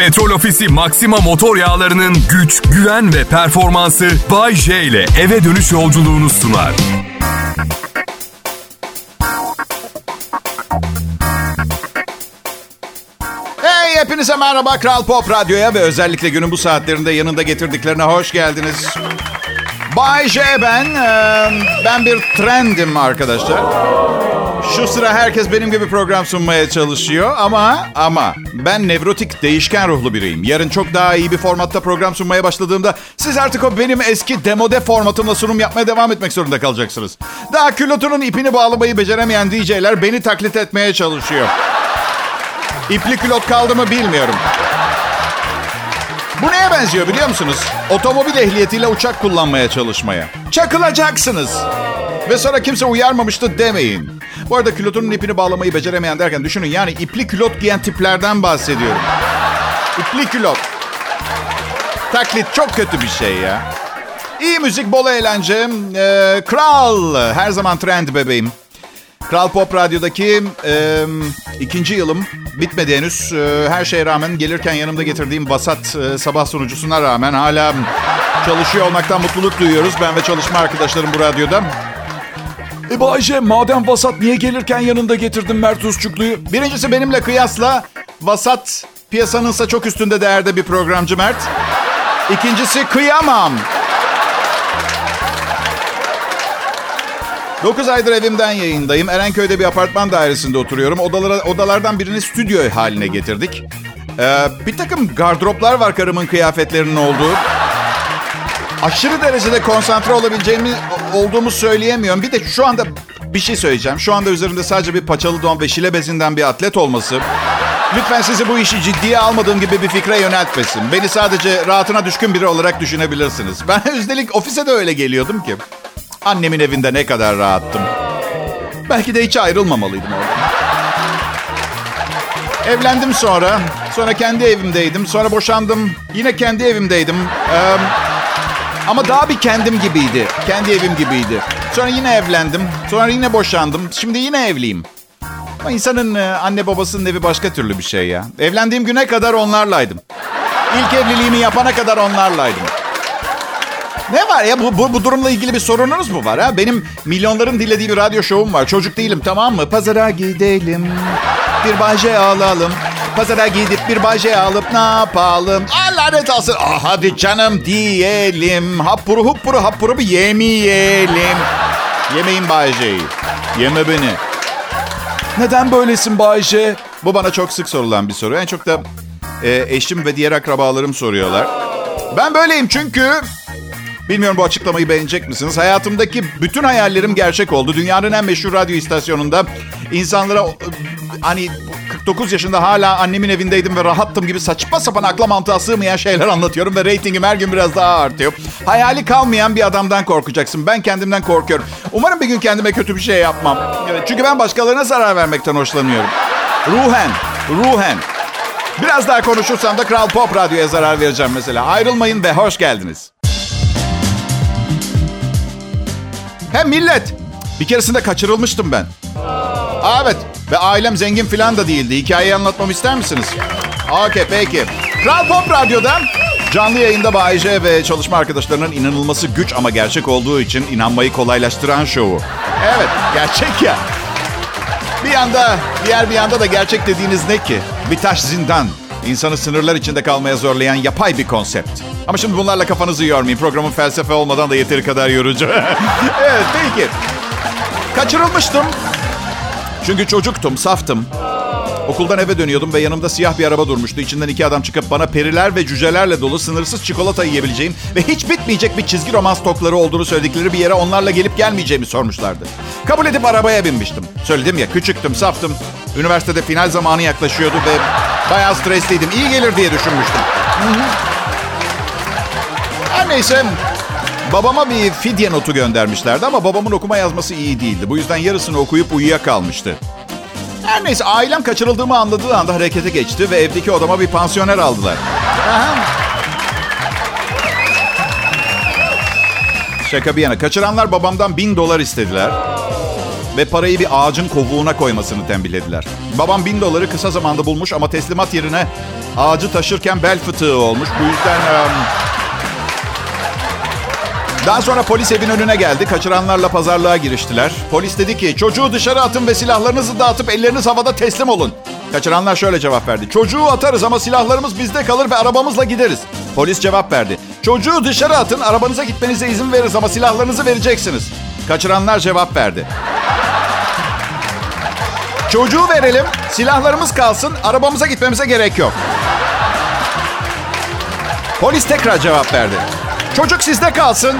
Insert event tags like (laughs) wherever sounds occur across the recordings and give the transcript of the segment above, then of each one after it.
Petrol Ofisi Maxima motor yağlarının güç, güven ve performansı Bay J ile eve dönüş yolculuğunu sunar. Hey hepinize merhaba Kral Pop Radyo'ya ve özellikle günün bu saatlerinde yanında getirdiklerine hoş geldiniz. Bay J ben. Ben bir trendim arkadaşlar. Şu sıra herkes benim gibi program sunmaya çalışıyor ama ama ben nevrotik değişken ruhlu biriyim. Yarın çok daha iyi bir formatta program sunmaya başladığımda siz artık o benim eski demode formatımla sunum yapmaya devam etmek zorunda kalacaksınız. Daha külotunun ipini bağlamayı beceremeyen DJ'ler beni taklit etmeye çalışıyor. İpli külot kaldı mı bilmiyorum. Bu neye benziyor biliyor musunuz? Otomobil ehliyetiyle uçak kullanmaya çalışmaya. Çakılacaksınız. Ve sonra kimse uyarmamıştı demeyin. Bu arada külotunun ipini bağlamayı beceremeyen derken düşünün yani ipli külot giyen tiplerden bahsediyorum. İpli külot. Taklit çok kötü bir şey ya. İyi müzik, bol eğlence. Ee, kral. Her zaman trend bebeğim. Kral Pop Radyo'daki e, ikinci yılım bitmedi henüz. E, her şeye rağmen gelirken yanımda getirdiğim vasat e, sabah sunucusuna rağmen hala çalışıyor olmaktan mutluluk duyuyoruz. Ben ve çalışma arkadaşlarım bu radyoda. E Bayce madem vasat niye gelirken yanında getirdin Mert Usçuklu'yu? Birincisi benimle kıyasla vasat piyasanınsa çok üstünde değerde bir programcı Mert. İkincisi kıyamam. 9 aydır evimden yayındayım. Erenköy'de bir apartman dairesinde oturuyorum. Odalara, odalardan birini stüdyo haline getirdik. Ee, bir takım gardıroplar var karımın kıyafetlerinin olduğu. Aşırı derecede konsantre olabileceğimi olduğumu söyleyemiyorum. Bir de şu anda bir şey söyleyeceğim. Şu anda üzerinde sadece bir paçalı don ve şile bezinden bir atlet olması... Lütfen sizi bu işi ciddiye almadığım gibi bir fikre yöneltmesin. Beni sadece rahatına düşkün biri olarak düşünebilirsiniz. Ben (laughs) üstelik ofise de öyle geliyordum ki. Annemin evinde ne kadar rahattım. Belki de hiç ayrılmamalıydım orada. Evlendim sonra. Sonra kendi evimdeydim. Sonra boşandım. Yine kendi evimdeydim. Ee, ama daha bir kendim gibiydi. Kendi evim gibiydi. Sonra yine evlendim. Sonra yine boşandım. Şimdi yine evliyim. Ama insanın anne babasının evi başka türlü bir şey ya. Evlendiğim güne kadar onlarlaydım. İlk evliliğimi yapana kadar onlarlaydım. Ne var ya bu, bu, bu durumla ilgili bir sorununuz mu var ha? Benim milyonların dilediği bir radyo şovum var. Çocuk değilim tamam mı? Pazara gidelim. Bir baje alalım. Pazara gidip bir baje alıp ne yapalım? Aa, lanet olsun. Ah, hadi canım diyelim. Happuru huppuru happurumu yemeyelim. Yemeyin bajeyi. Yeme beni. Neden böylesin Bayce? Bu bana çok sık sorulan bir soru. En çok da e, eşim ve diğer akrabalarım soruyorlar. Ben böyleyim çünkü Bilmiyorum bu açıklamayı beğenecek misiniz? Hayatımdaki bütün hayallerim gerçek oldu. Dünyanın en meşhur radyo istasyonunda insanlara hani 49 yaşında hala annemin evindeydim ve rahattım gibi saçma sapan akla mantığa sığmayan şeyler anlatıyorum ve reytingim her gün biraz daha artıyor. Hayali kalmayan bir adamdan korkacaksın. Ben kendimden korkuyorum. Umarım bir gün kendime kötü bir şey yapmam. Çünkü ben başkalarına zarar vermekten hoşlanıyorum. Ruhen, ruhen. Biraz daha konuşursam da Kral Pop Radyo'ya zarar vereceğim mesela. Ayrılmayın ve hoş geldiniz. Hem millet. Bir keresinde kaçırılmıştım ben. Aa, evet. Ve ailem zengin falan da değildi. Hikayeyi anlatmamı ister misiniz? Okey peki. Kral Pop Radyo'dan canlı yayında Bayece ve çalışma arkadaşlarının inanılması güç ama gerçek olduğu için inanmayı kolaylaştıran şovu. Evet gerçek ya. Bir yanda, diğer bir yanda da gerçek dediğiniz ne ki? Bir taş zindan. İnsanı sınırlar içinde kalmaya zorlayan yapay bir konsept. Ama şimdi bunlarla kafanızı yormayın. Programın felsefe olmadan da yeteri kadar yorucu. (laughs) evet peki. Kaçırılmıştım. Çünkü çocuktum, saftım. Okuldan eve dönüyordum ve yanımda siyah bir araba durmuştu. İçinden iki adam çıkıp bana periler ve cücelerle dolu sınırsız çikolata yiyebileceğim ve hiç bitmeyecek bir çizgi roman stokları olduğunu söyledikleri bir yere onlarla gelip gelmeyeceğimi sormuşlardı. Kabul edip arabaya binmiştim. Söyledim ya küçüktüm, saftım. Üniversitede final zamanı yaklaşıyordu ve bayağı stresliydim. İyi gelir diye düşünmüştüm. Her neyse babama bir fidye notu göndermişlerdi ama babamın okuma yazması iyi değildi. Bu yüzden yarısını okuyup uyuyakalmıştı. Her neyse ailem kaçırıldığımı anladığı anda harekete geçti ve evdeki odama bir pansiyoner aldılar. Şaka bir yana. Kaçıranlar babamdan bin dolar istediler. ve parayı bir ağacın kovuğuna koymasını tembihlediler. Babam bin doları kısa zamanda bulmuş ama teslimat yerine ağacı taşırken bel fıtığı olmuş. Bu yüzden... Um... Daha sonra polis evin önüne geldi. Kaçıranlarla pazarlığa giriştiler. Polis dedi ki çocuğu dışarı atın ve silahlarınızı dağıtıp elleriniz havada teslim olun. Kaçıranlar şöyle cevap verdi. Çocuğu atarız ama silahlarımız bizde kalır ve arabamızla gideriz. Polis cevap verdi. Çocuğu dışarı atın, arabanıza gitmenize izin veririz ama silahlarınızı vereceksiniz. Kaçıranlar cevap verdi. Çocuğu verelim, silahlarımız kalsın, arabamıza gitmemize gerek yok. Polis tekrar cevap verdi. Çocuk sizde kalsın.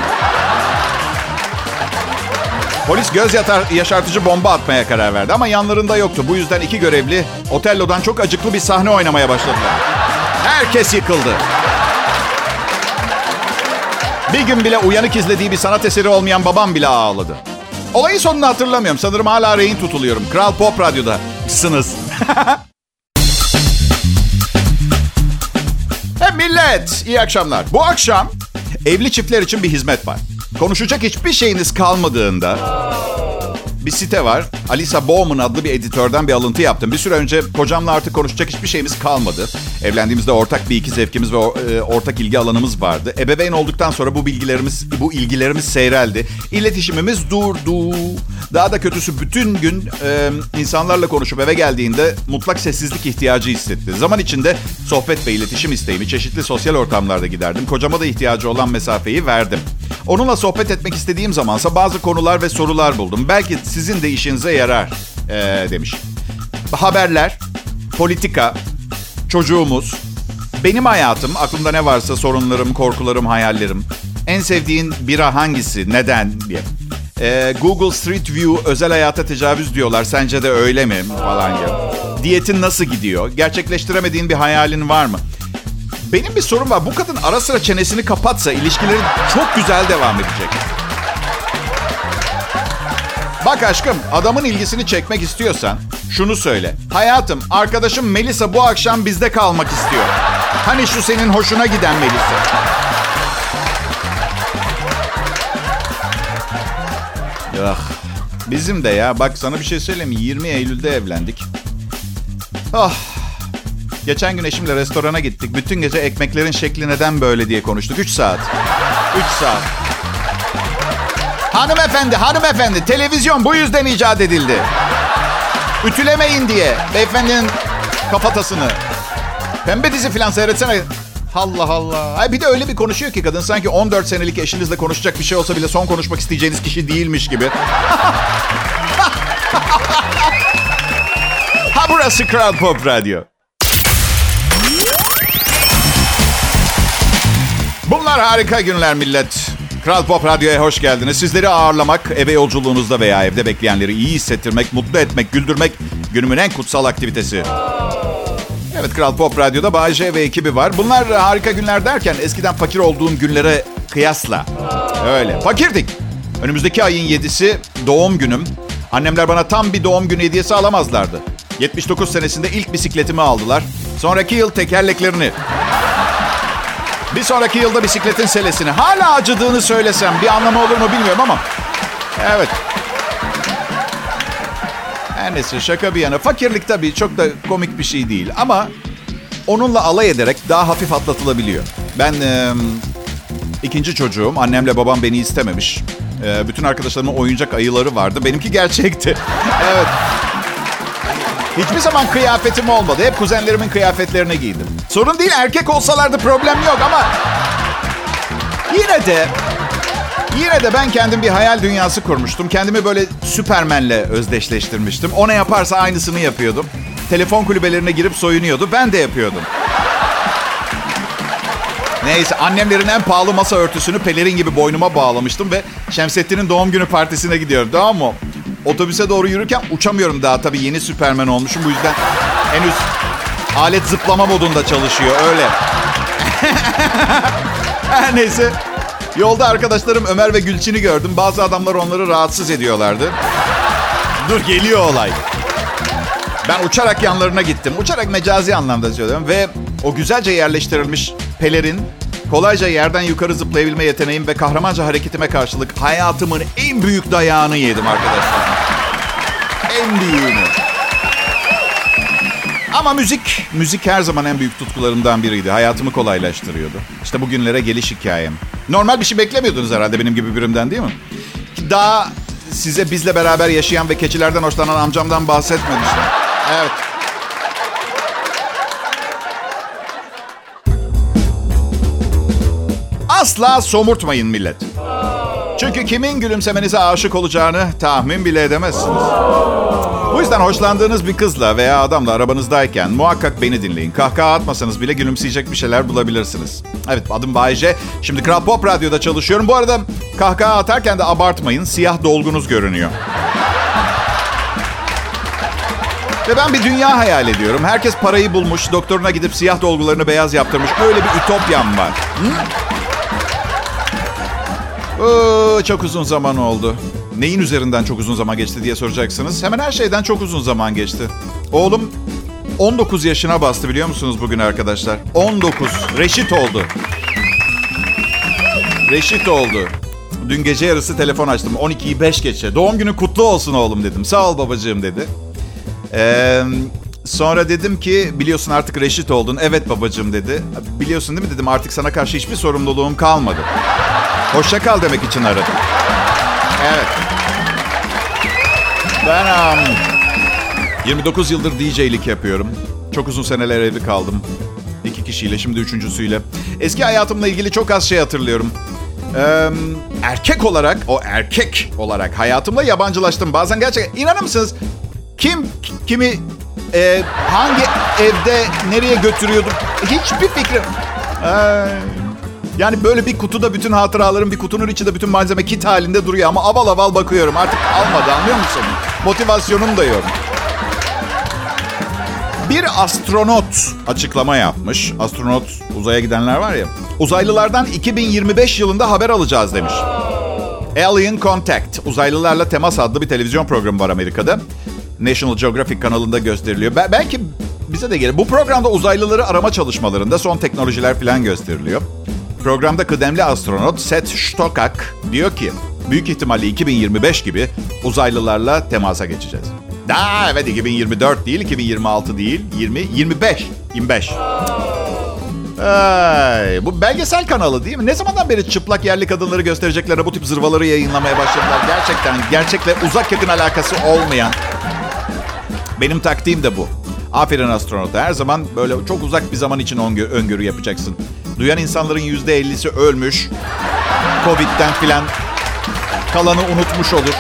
Polis göz yatar, yaşartıcı bomba atmaya karar verdi ama yanlarında yoktu. Bu yüzden iki görevli Otello'dan çok acıklı bir sahne oynamaya başladılar. Herkes yıkıldı. Bir gün bile uyanık izlediği bir sanat eseri olmayan babam bile ağladı. Olayın sonunu hatırlamıyorum. Sanırım hala rehin tutuluyorum. Kral Pop Radyo'da. Sınız. (laughs) He millet, iyi akşamlar. Bu akşam evli çiftler için bir hizmet var. Konuşacak hiçbir şeyiniz kalmadığında bir site var. Alisa Bowman adlı bir editörden bir alıntı yaptım. Bir süre önce kocamla artık konuşacak hiçbir şeyimiz kalmadı. Evlendiğimizde ortak bir iki zevkimiz ve e, ortak ilgi alanımız vardı. Ebeveyn olduktan sonra bu bilgilerimiz, bu ilgilerimiz seyreldi. İletişimimiz durdu. Daha da kötüsü bütün gün e, insanlarla konuşup eve geldiğinde mutlak sessizlik ihtiyacı hissetti. Zaman içinde sohbet ve iletişim isteğimi çeşitli sosyal ortamlarda giderdim. Kocama da ihtiyacı olan mesafeyi verdim. Onunla sohbet etmek istediğim zamansa bazı konular ve sorular buldum. Belki sizin de işinize yarar ee, demiş. Haberler, politika, çocuğumuz, benim hayatım, aklımda ne varsa sorunlarım, korkularım, hayallerim. En sevdiğin bira hangisi, neden diye. Ee, Google Street View özel hayata tecavüz diyorlar. Sence de öyle mi? Falan gibi. Diyetin nasıl gidiyor? Gerçekleştiremediğin bir hayalin var mı? Benim bir sorum var. Bu kadın ara sıra çenesini kapatsa ilişkileri çok güzel devam edecek. Bak aşkım adamın ilgisini çekmek istiyorsan şunu söyle. Hayatım arkadaşım Melisa bu akşam bizde kalmak istiyor. Hani şu senin hoşuna giden Melisa. Ah, bizim de ya bak sana bir şey söyleyeyim 20 Eylül'de evlendik. Ah Geçen gün eşimle restorana gittik. Bütün gece ekmeklerin şekli neden böyle diye konuştuk. 3 saat. 3 saat. Hanımefendi, hanımefendi. Televizyon bu yüzden icat edildi. Ütülemeyin diye. Beyefendinin kafatasını. Pembe dizi falan seyretsene. Allah Allah. Ay bir de öyle bir konuşuyor ki kadın sanki 14 senelik eşinizle konuşacak bir şey olsa bile son konuşmak isteyeceğiniz kişi değilmiş gibi. (laughs) ha burası Kral Pop Radyo. Bunlar harika günler millet. Kral Pop Radyo'ya hoş geldiniz. Sizleri ağırlamak, eve yolculuğunuzda veya evde bekleyenleri iyi hissettirmek, mutlu etmek, güldürmek günümün en kutsal aktivitesi. Evet Kral Pop Radyo'da Bayece ve ekibi var. Bunlar harika günler derken eskiden fakir olduğum günlere kıyasla. Öyle. Fakirdik. Önümüzdeki ayın 7'si doğum günüm. Annemler bana tam bir doğum günü hediyesi alamazlardı. 79 senesinde ilk bisikletimi aldılar. Sonraki yıl tekerleklerini. Bir sonraki yılda bisikletin selesini. Hala acıdığını söylesem bir anlamı olur mu bilmiyorum ama. Evet. Her neyse şaka bir yana. Fakirlik tabii çok da komik bir şey değil. Ama onunla alay ederek daha hafif atlatılabiliyor. Ben e, ikinci çocuğum. Annemle babam beni istememiş. E, bütün arkadaşlarımın oyuncak ayıları vardı. Benimki gerçekti. (laughs) evet. Hiçbir zaman kıyafetim olmadı. Hep kuzenlerimin kıyafetlerini giydim. Sorun değil erkek olsalardı problem yok ama... Yine de... Yine de ben kendim bir hayal dünyası kurmuştum. Kendimi böyle Süpermen'le özdeşleştirmiştim. O ne yaparsa aynısını yapıyordum. Telefon kulübelerine girip soyunuyordu. Ben de yapıyordum. Neyse annemlerin en pahalı masa örtüsünü pelerin gibi boynuma bağlamıştım ve Şemsettin'in doğum günü partisine gidiyorum tamam mı? Otobüse doğru yürürken uçamıyorum daha tabii yeni Süpermen olmuşum. Bu yüzden henüz alet zıplama modunda çalışıyor öyle. (laughs) Her neyse. Yolda arkadaşlarım Ömer ve Gülçin'i gördüm. Bazı adamlar onları rahatsız ediyorlardı. Dur geliyor olay. Ben uçarak yanlarına gittim. Uçarak mecazi anlamda söylüyorum. Ve o güzelce yerleştirilmiş pelerin, kolayca yerden yukarı zıplayabilme yeteneğim ve kahramanca hareketime karşılık hayatımın en büyük dayağını yedim arkadaşlar. En büyüğünü. Ama müzik, müzik her zaman en büyük tutkularımdan biriydi. Hayatımı kolaylaştırıyordu. İşte bugünlere geliş hikayem. Normal bir şey beklemiyordunuz herhalde benim gibi birimden değil mi? Daha size bizle beraber yaşayan ve keçilerden hoşlanan amcamdan bahsetmemiştim. Evet. Asla somurtmayın millet. Çünkü kimin gülümsemenize aşık olacağını tahmin bile edemezsiniz. Bu yüzden hoşlandığınız bir kızla veya adamla arabanızdayken muhakkak beni dinleyin. Kahkaha atmasanız bile gülümseyecek bir şeyler bulabilirsiniz. Evet adım Bayece. Şimdi Kral Pop Radyo'da çalışıyorum. Bu arada kahkaha atarken de abartmayın. Siyah dolgunuz görünüyor. Ve ben bir dünya hayal ediyorum. Herkes parayı bulmuş, doktoruna gidip siyah dolgularını beyaz yaptırmış. Öyle bir ütopyam var. Hı? Oo, çok uzun zaman oldu. Neyin üzerinden çok uzun zaman geçti diye soracaksınız. Hemen her şeyden çok uzun zaman geçti. Oğlum 19 yaşına bastı biliyor musunuz bugün arkadaşlar? 19. Reşit oldu. Reşit oldu. Dün gece yarısı telefon açtım. 12'yi 5 geçe. Doğum günü kutlu olsun oğlum dedim. Sağ ol babacığım dedi. Ee, sonra dedim ki biliyorsun artık reşit oldun. Evet babacığım dedi. Biliyorsun değil mi dedim artık sana karşı hiçbir sorumluluğum kalmadı. Hoşça kal demek için aradım. Evet. Ben um, 29 yıldır DJ'lik yapıyorum. Çok uzun seneler evli kaldım. İki kişiyle, şimdi üçüncüsüyle. Eski hayatımla ilgili çok az şey hatırlıyorum. Ee, erkek olarak, o erkek olarak hayatımla yabancılaştım. Bazen gerçekten, inanır mısınız? Kim kimi e, hangi evde nereye götürüyordum hiçbir fikrim. Ee, yani böyle bir kutuda bütün hatıralarım bir kutunun içinde bütün malzeme kit halinde duruyor ama aval aval bakıyorum. Artık almadı anlıyor musun? Motivasyonum da yok. Bir astronot açıklama yapmış. Astronot uzaya gidenler var ya. Uzaylılardan 2025 yılında haber alacağız demiş. Alien Contact, uzaylılarla temas adlı bir televizyon programı var Amerika'da. National Geographic kanalında gösteriliyor. Be- belki bize de gelir. Bu programda uzaylıları arama çalışmalarında son teknolojiler falan gösteriliyor. Programda kıdemli astronot Seth Stokak diyor ki büyük ihtimalle 2025 gibi uzaylılarla temasa geçeceğiz. Daha evet 2024 değil, 2026 değil, 20, 25, 25. Ay, bu belgesel kanalı değil mi? Ne zamandan beri çıplak yerli kadınları gösterecekler bu tip zırvaları yayınlamaya başladılar. Gerçekten, gerçekle uzak yakın alakası olmayan. Benim taktiğim de bu. Aferin astronota. Her zaman böyle çok uzak bir zaman için öngörü yapacaksın. Duyan insanların yüzde ellisi ölmüş. Covid'den filan kalanı unutmuş olur.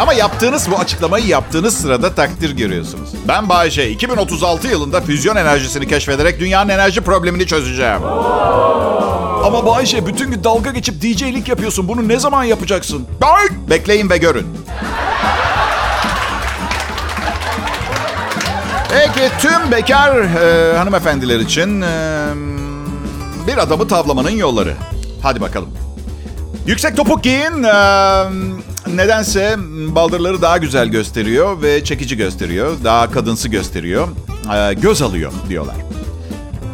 Ama yaptığınız bu açıklamayı yaptığınız sırada takdir görüyorsunuz. Ben Bayece 2036 yılında füzyon enerjisini keşfederek dünyanın enerji problemini çözeceğim. Ama Bayece bütün gün dalga geçip DJ'lik yapıyorsun. Bunu ne zaman yapacaksın? Bekleyin ve görün. Peki tüm bekar e, hanımefendiler için e, bir adamı tavlamanın yolları. Hadi bakalım. Yüksek topuk giyin. E, nedense baldırları daha güzel gösteriyor ve çekici gösteriyor. Daha kadınsı gösteriyor. E, göz alıyor diyorlar.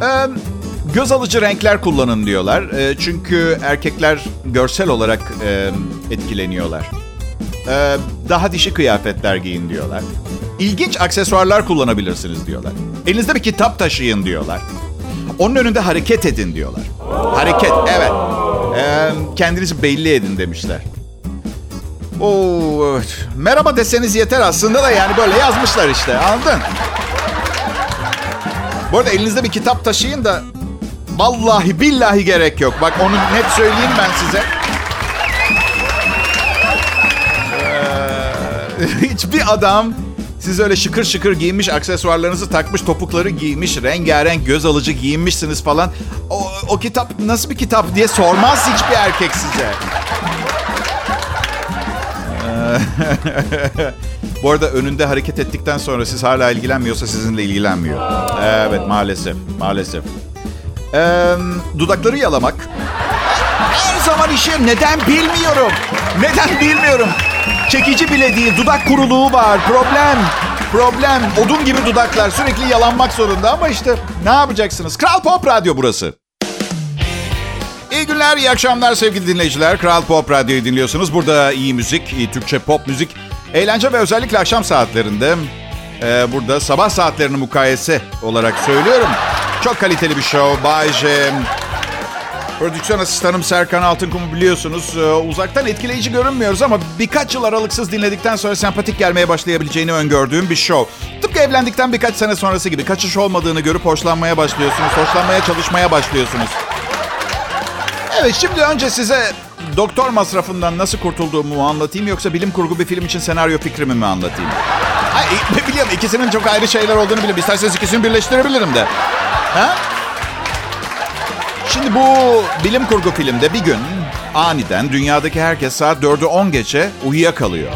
E, göz alıcı renkler kullanın diyorlar. E, çünkü erkekler görsel olarak e, etkileniyorlar. E, daha dişi kıyafetler giyin diyorlar. İlginç aksesuarlar kullanabilirsiniz diyorlar. Elinizde bir kitap taşıyın diyorlar. Onun önünde hareket edin diyorlar. Hareket, evet. Ee, kendinizi belli edin demişler. Oo, merhaba deseniz yeter aslında da yani böyle yazmışlar işte anladın? Bu arada elinizde bir kitap taşıyın da vallahi billahi gerek yok. Bak onu net söyleyeyim ben size. Ee, (laughs) hiçbir adam siz öyle şıkır şıkır giyinmiş, aksesuarlarınızı takmış, topukları giymiş, rengarenk göz alıcı giyinmişsiniz falan. O, o kitap nasıl bir kitap diye sormaz hiçbir erkek size. (laughs) Bu arada önünde hareket ettikten sonra siz hala ilgilenmiyorsa sizinle ilgilenmiyor. Evet maalesef, maalesef. Ee, dudakları yalamak. Her zaman işi neden bilmiyorum. Neden bilmiyorum. Çekici bile değil. Dudak kuruluğu var. Problem. Problem. Odun gibi dudaklar. Sürekli yalanmak zorunda ama işte ne yapacaksınız? Kral Pop Radyo burası. İyi günler, iyi akşamlar sevgili dinleyiciler. Kral Pop Radyo'yu dinliyorsunuz. Burada iyi müzik, iyi Türkçe pop müzik Eğlence ve özellikle akşam saatlerinde e, burada sabah saatlerini mukayese olarak söylüyorum. Çok kaliteli bir show. Bay J. Prodüksiyon asistanım Serkan Altınkum'u biliyorsunuz. Ee, uzaktan etkileyici görünmüyoruz ama birkaç yıl aralıksız dinledikten sonra sempatik gelmeye başlayabileceğini öngördüğüm bir show. Tıpkı evlendikten birkaç sene sonrası gibi kaçış olmadığını görüp hoşlanmaya başlıyorsunuz. Hoşlanmaya çalışmaya başlıyorsunuz. Evet şimdi önce size doktor masrafından nasıl kurtulduğumu anlatayım yoksa bilim kurgu bir film için senaryo fikrimi mi anlatayım? Ay, (laughs) biliyorum ikisinin çok ayrı şeyler olduğunu biliyorum. İsterseniz ikisini birleştirebilirim de. Ha? Şimdi bu bilim kurgu filmde bir gün aniden dünyadaki herkes saat 4'ü 10 geçe uyuyakalıyor.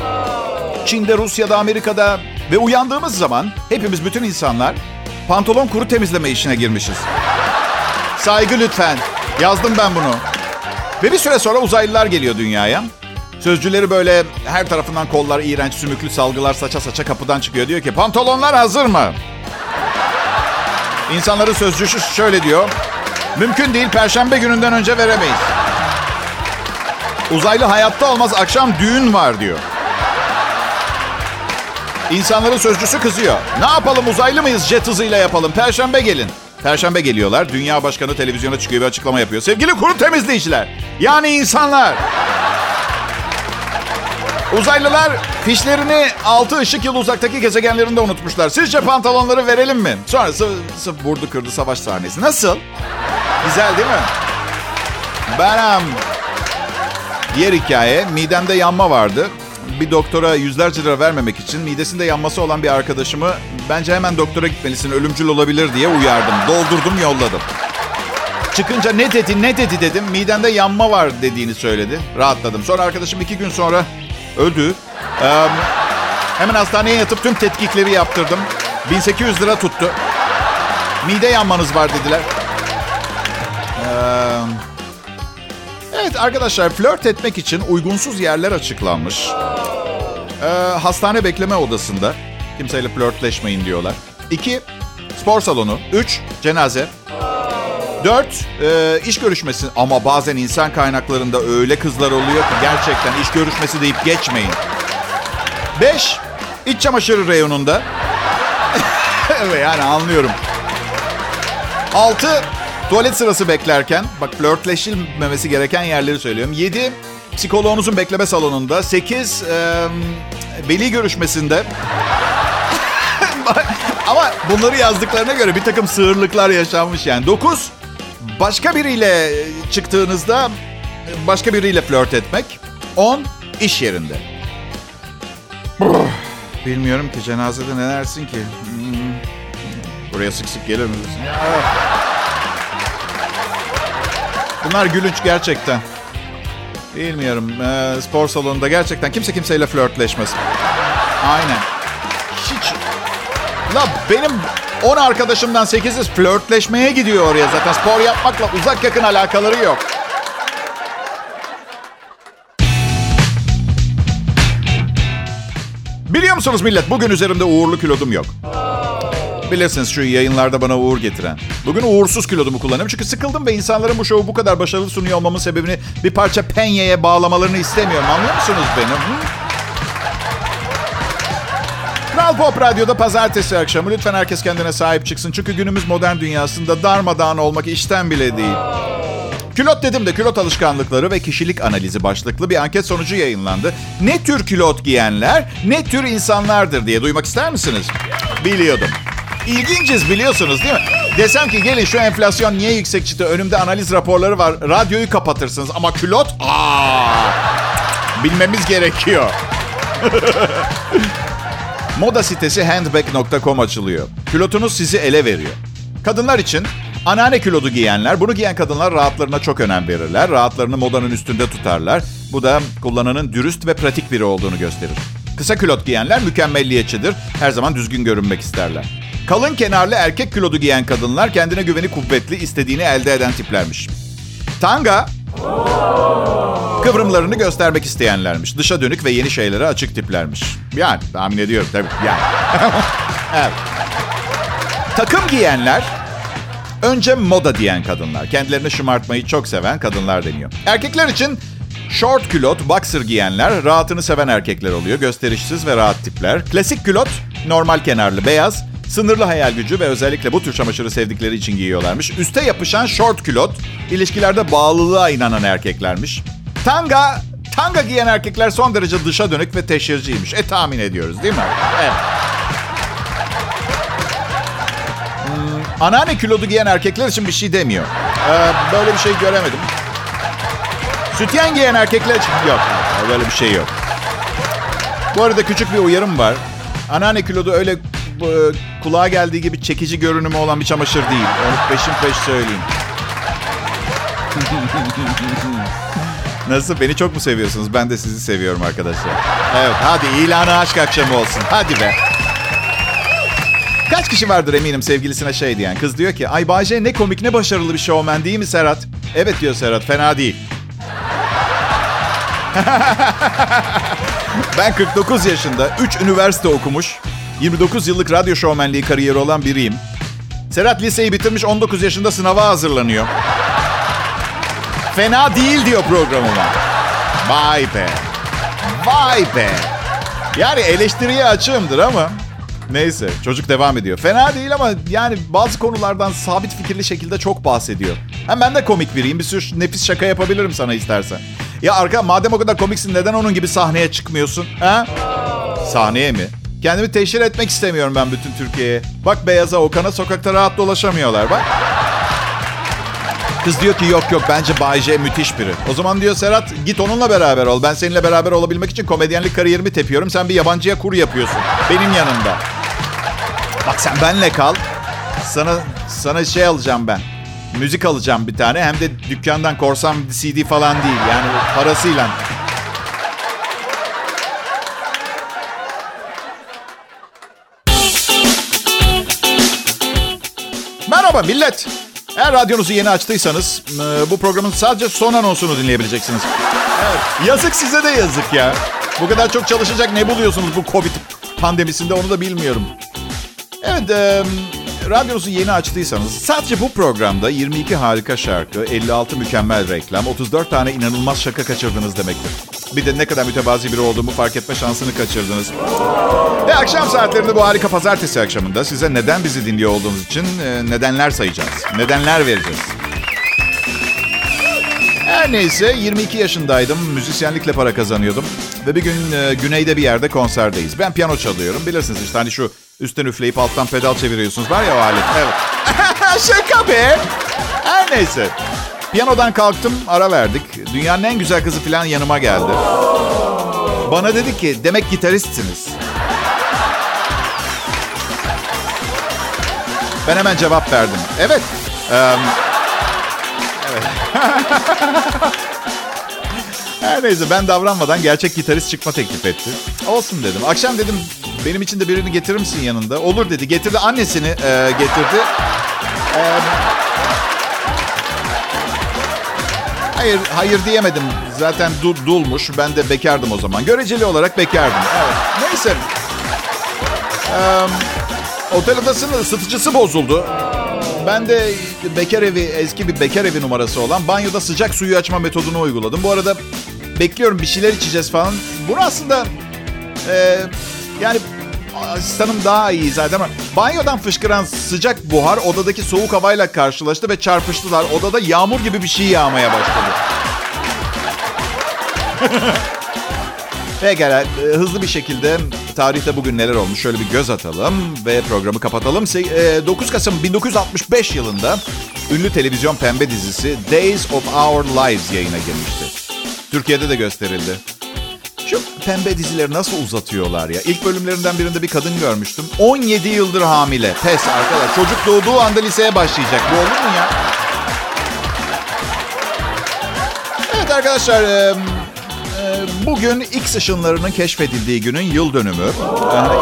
Çin'de, Rusya'da, Amerika'da ve uyandığımız zaman hepimiz bütün insanlar pantolon kuru temizleme işine girmişiz. Saygı lütfen. Yazdım ben bunu. Ve bir süre sonra uzaylılar geliyor dünyaya. Sözcüleri böyle her tarafından kollar iğrenç sümüklü salgılar saça saça kapıdan çıkıyor. Diyor ki pantolonlar hazır mı? İnsanların sözcüsü şöyle diyor. Mümkün değil, perşembe gününden önce veremeyiz. Uzaylı hayatta olmaz, akşam düğün var diyor. İnsanların sözcüsü kızıyor. Ne yapalım uzaylı mıyız jet hızıyla yapalım. Perşembe gelin. Perşembe geliyorlar. Dünya Başkanı televizyona çıkıyor ve açıklama yapıyor. Sevgili kuru temizleyiciler. Yani insanlar. Uzaylılar fişlerini 6 ışık yılı uzaktaki gezegenlerinde unutmuşlar. Sizce pantolonları verelim mi? Sonrası sırf vurdu kırdı savaş sahnesi. Nasıl? Güzel değil mi? Benim diğer hikaye midemde yanma vardı. Bir doktora yüzlerce lira vermemek için midesinde yanması olan bir arkadaşımı bence hemen doktora gitmelisin ölümcül olabilir diye uyardım. Doldurdum yolladım. Çıkınca ne dedi ne dedi dedim. Midemde yanma var dediğini söyledi. Rahatladım. Sonra arkadaşım iki gün sonra öldü. Ee, hemen hastaneye yatıp tüm tetkikleri yaptırdım. 1800 lira tuttu. Mide yanmanız var dediler. Ee, evet arkadaşlar flört etmek için uygunsuz yerler açıklanmış. Ee, hastane bekleme odasında kimseyle flörtleşmeyin diyorlar. İki, spor salonu. Üç, cenaze. Dört, e, iş görüşmesi. Ama bazen insan kaynaklarında öyle kızlar oluyor ki gerçekten iş görüşmesi deyip geçmeyin. Beş, iç çamaşırı reyonunda. (laughs) yani anlıyorum. Altı, tuvalet sırası beklerken. Bak flörtleşilmemesi gereken yerleri söylüyorum. Yedi, psikoloğunuzun bekleme salonunda. Sekiz, e, veli görüşmesinde. (laughs) Ama bunları yazdıklarına göre bir takım sığırlıklar yaşanmış yani. Dokuz, başka biriyle çıktığınızda başka biriyle flört etmek. 10 iş yerinde. Bilmiyorum ki cenazede ne dersin ki? Hmm. Buraya sık sık gelir misin? Bunlar gülünç gerçekten. Bilmiyorum. Ee, spor salonunda gerçekten kimse kimseyle flörtleşmez. Aynen. Hiç. La benim 10 arkadaşımdan 8'i flörtleşmeye gidiyor oraya zaten. Spor yapmakla uzak yakın alakaları yok. Biliyor musunuz millet bugün üzerimde uğurlu kilodum yok. Bilirsiniz şu yayınlarda bana uğur getiren. Bugün uğursuz kilodumu kullanıyorum çünkü sıkıldım ve insanların bu şovu bu kadar başarılı sunuyor olmamın sebebini bir parça penyeye bağlamalarını istemiyorum. Anlıyor musunuz beni? Hı? Kral Pop Radyo'da pazartesi akşamı. Lütfen herkes kendine sahip çıksın. Çünkü günümüz modern dünyasında darmadağın olmak işten bile değil. Külot dedim de külot alışkanlıkları ve kişilik analizi başlıklı bir anket sonucu yayınlandı. Ne tür külot giyenler, ne tür insanlardır diye duymak ister misiniz? Biliyordum. İlginciz biliyorsunuz değil mi? Desem ki gelin şu enflasyon niye yüksek çıktı? Önümde analiz raporları var. Radyoyu kapatırsınız ama külot... Aa, bilmemiz gerekiyor. (laughs) Moda sitesi handbag.com açılıyor. Külotunuz sizi ele veriyor. Kadınlar için anneanne kilodu giyenler, bunu giyen kadınlar rahatlarına çok önem verirler. Rahatlarını modanın üstünde tutarlar. Bu da kullananın dürüst ve pratik biri olduğunu gösterir. Kısa külot giyenler mükemmelliyetçidir. Her zaman düzgün görünmek isterler. Kalın kenarlı erkek kilodu giyen kadınlar kendine güveni kuvvetli, istediğini elde eden tiplermiş. Tanga kıvrımlarını göstermek isteyenlermiş. Dışa dönük ve yeni şeylere açık tiplermiş. Yani tahmin ediyorum tabii. Yani. (laughs) evet. Takım giyenler önce moda diyen kadınlar. Kendilerini şımartmayı çok seven kadınlar deniyor. Erkekler için Short külot, boxer giyenler, rahatını seven erkekler oluyor. Gösterişsiz ve rahat tipler. Klasik külot, normal kenarlı, beyaz. Sınırlı hayal gücü ve özellikle bu tür çamaşırı sevdikleri için giyiyorlarmış. Üste yapışan short külot, ilişkilerde bağlılığa inanan erkeklermiş. Tanga, tanga giyen erkekler son derece dışa dönük ve teşhirciymiş. E tahmin ediyoruz değil mi? Evet. Hmm, anneanne kilodu giyen erkekler için bir şey demiyor. Ee, böyle bir şey göremedim. Sütyen giyen erkekler için yok. Böyle bir şey yok. Bu arada küçük bir uyarım var. Anneanne kilodu öyle kulağa geldiği gibi çekici görünümü olan bir çamaşır değil. Onu peşin peş söyleyeyim. (laughs) Nasıl? Beni çok mu seviyorsunuz? Ben de sizi seviyorum arkadaşlar. Evet hadi ilanı aşk akşamı olsun. Hadi be. Kaç kişi vardır eminim sevgilisine şey diyen. Kız diyor ki ay Bayce ne komik ne başarılı bir şovmen değil mi Serhat? Evet diyor Serhat fena değil. (laughs) ben 49 yaşında 3 üniversite okumuş 29 yıllık radyo şovmenliği kariyeri olan biriyim. Serhat liseyi bitirmiş 19 yaşında sınava hazırlanıyor. Fena değil diyor programıma. Vay be. Vay be. Yani eleştiriye açığımdır ama neyse çocuk devam ediyor. Fena değil ama yani bazı konulardan sabit fikirli şekilde çok bahsediyor. Hem ben de komik biriyim. Bir sürü nefis şaka yapabilirim sana istersen. Ya arka madem o kadar komiksin neden onun gibi sahneye çıkmıyorsun? Ha? Sahneye mi? Kendimi teşhir etmek istemiyorum ben bütün Türkiye'ye. Bak Beyaz'a, Okan'a sokakta rahat dolaşamıyorlar bak. Kız diyor ki yok yok bence Bay J müthiş biri. O zaman diyor Serhat git onunla beraber ol. Ben seninle beraber olabilmek için komedyenlik kariyerimi tepiyorum. Sen bir yabancıya kur yapıyorsun. Benim yanımda. Bak sen benle kal. Sana sana şey alacağım ben. Müzik alacağım bir tane. Hem de dükkandan korsan CD falan değil. Yani parasıyla. Merhaba millet. Eğer radyonuzu yeni açtıysanız bu programın sadece son anonsunu dinleyebileceksiniz. Evet, yazık size de yazık ya. Bu kadar çok çalışacak ne buluyorsunuz bu Covid pandemisinde onu da bilmiyorum. Evet, e, radyonuzu yeni açtıysanız sadece bu programda 22 harika şarkı, 56 mükemmel reklam, 34 tane inanılmaz şaka kaçırdınız demektir. Bir de ne kadar mütevazi biri olduğumu fark etme şansını kaçırdınız. Ve akşam saatlerinde bu harika pazartesi akşamında size neden bizi dinliyor olduğunuz için e, nedenler sayacağız. Nedenler vereceğiz. Her neyse 22 yaşındaydım. Müzisyenlikle para kazanıyordum. Ve bir gün e, güneyde bir yerde konserdeyiz. Ben piyano çalıyorum. Bilirsiniz işte hani şu üstten üfleyip alttan pedal çeviriyorsunuz. Var ya o alet. Evet. (laughs) Şaka be. Her neyse. Piyanodan kalktım ara verdik. Dünyanın en güzel kızı falan yanıma geldi. Bana dedi ki demek gitaristsiniz. Ben hemen cevap verdim. Evet. Ee, evet. (laughs) Her neyse ben davranmadan gerçek gitarist çıkma teklif etti. Olsun dedim. Akşam dedim benim için de birini getirir misin yanında? Olur dedi. Getirdi annesini e, getirdi. E, hayır hayır diyemedim. Zaten dul, dulmuş. Ben de bekardım o zaman. Göreceli olarak bekardım. Evet. Neyse. Eee... Otel odasının ısıtıcısı bozuldu. Ben de bekar evi, eski bir bekar evi numarası olan banyoda sıcak suyu açma metodunu uyguladım. Bu arada bekliyorum bir şeyler içeceğiz falan. Bunu aslında e, yani asistanım daha iyi zaten ama banyodan fışkıran sıcak buhar odadaki soğuk havayla karşılaştı ve çarpıştılar. Odada yağmur gibi bir şey yağmaya başladı. (laughs) Pekala hızlı bir şekilde tarihte bugün neler olmuş şöyle bir göz atalım ve programı kapatalım. 9 Kasım 1965 yılında ünlü televizyon pembe dizisi Days of Our Lives yayına girmişti. Türkiye'de de gösterildi. Şu pembe dizileri nasıl uzatıyorlar ya? İlk bölümlerinden birinde bir kadın görmüştüm. 17 yıldır hamile. Pes arkadaş. Çocuk doğduğu anda liseye başlayacak. Bu olur mu ya? Evet arkadaşlar... Bugün X ışınlarının keşfedildiği günün yıl dönümü.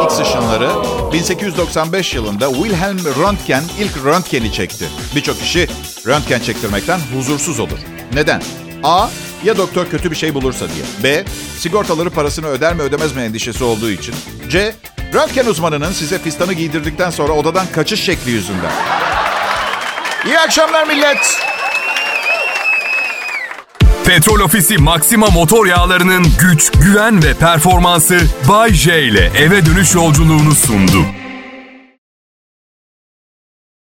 X ışınları 1895 yılında Wilhelm Röntgen ilk röntgeni çekti. Birçok kişi röntgen çektirmekten huzursuz olur. Neden? A. Ya doktor kötü bir şey bulursa diye. B. Sigortaları parasını öder mi ödemez mi endişesi olduğu için. C. Röntgen uzmanının size fistanı giydirdikten sonra odadan kaçış şekli yüzünden. İyi akşamlar millet. Petrol Ofisi Maxima motor yağlarının güç, güven ve performansı Bay J ile eve dönüş yolculuğunu sundu.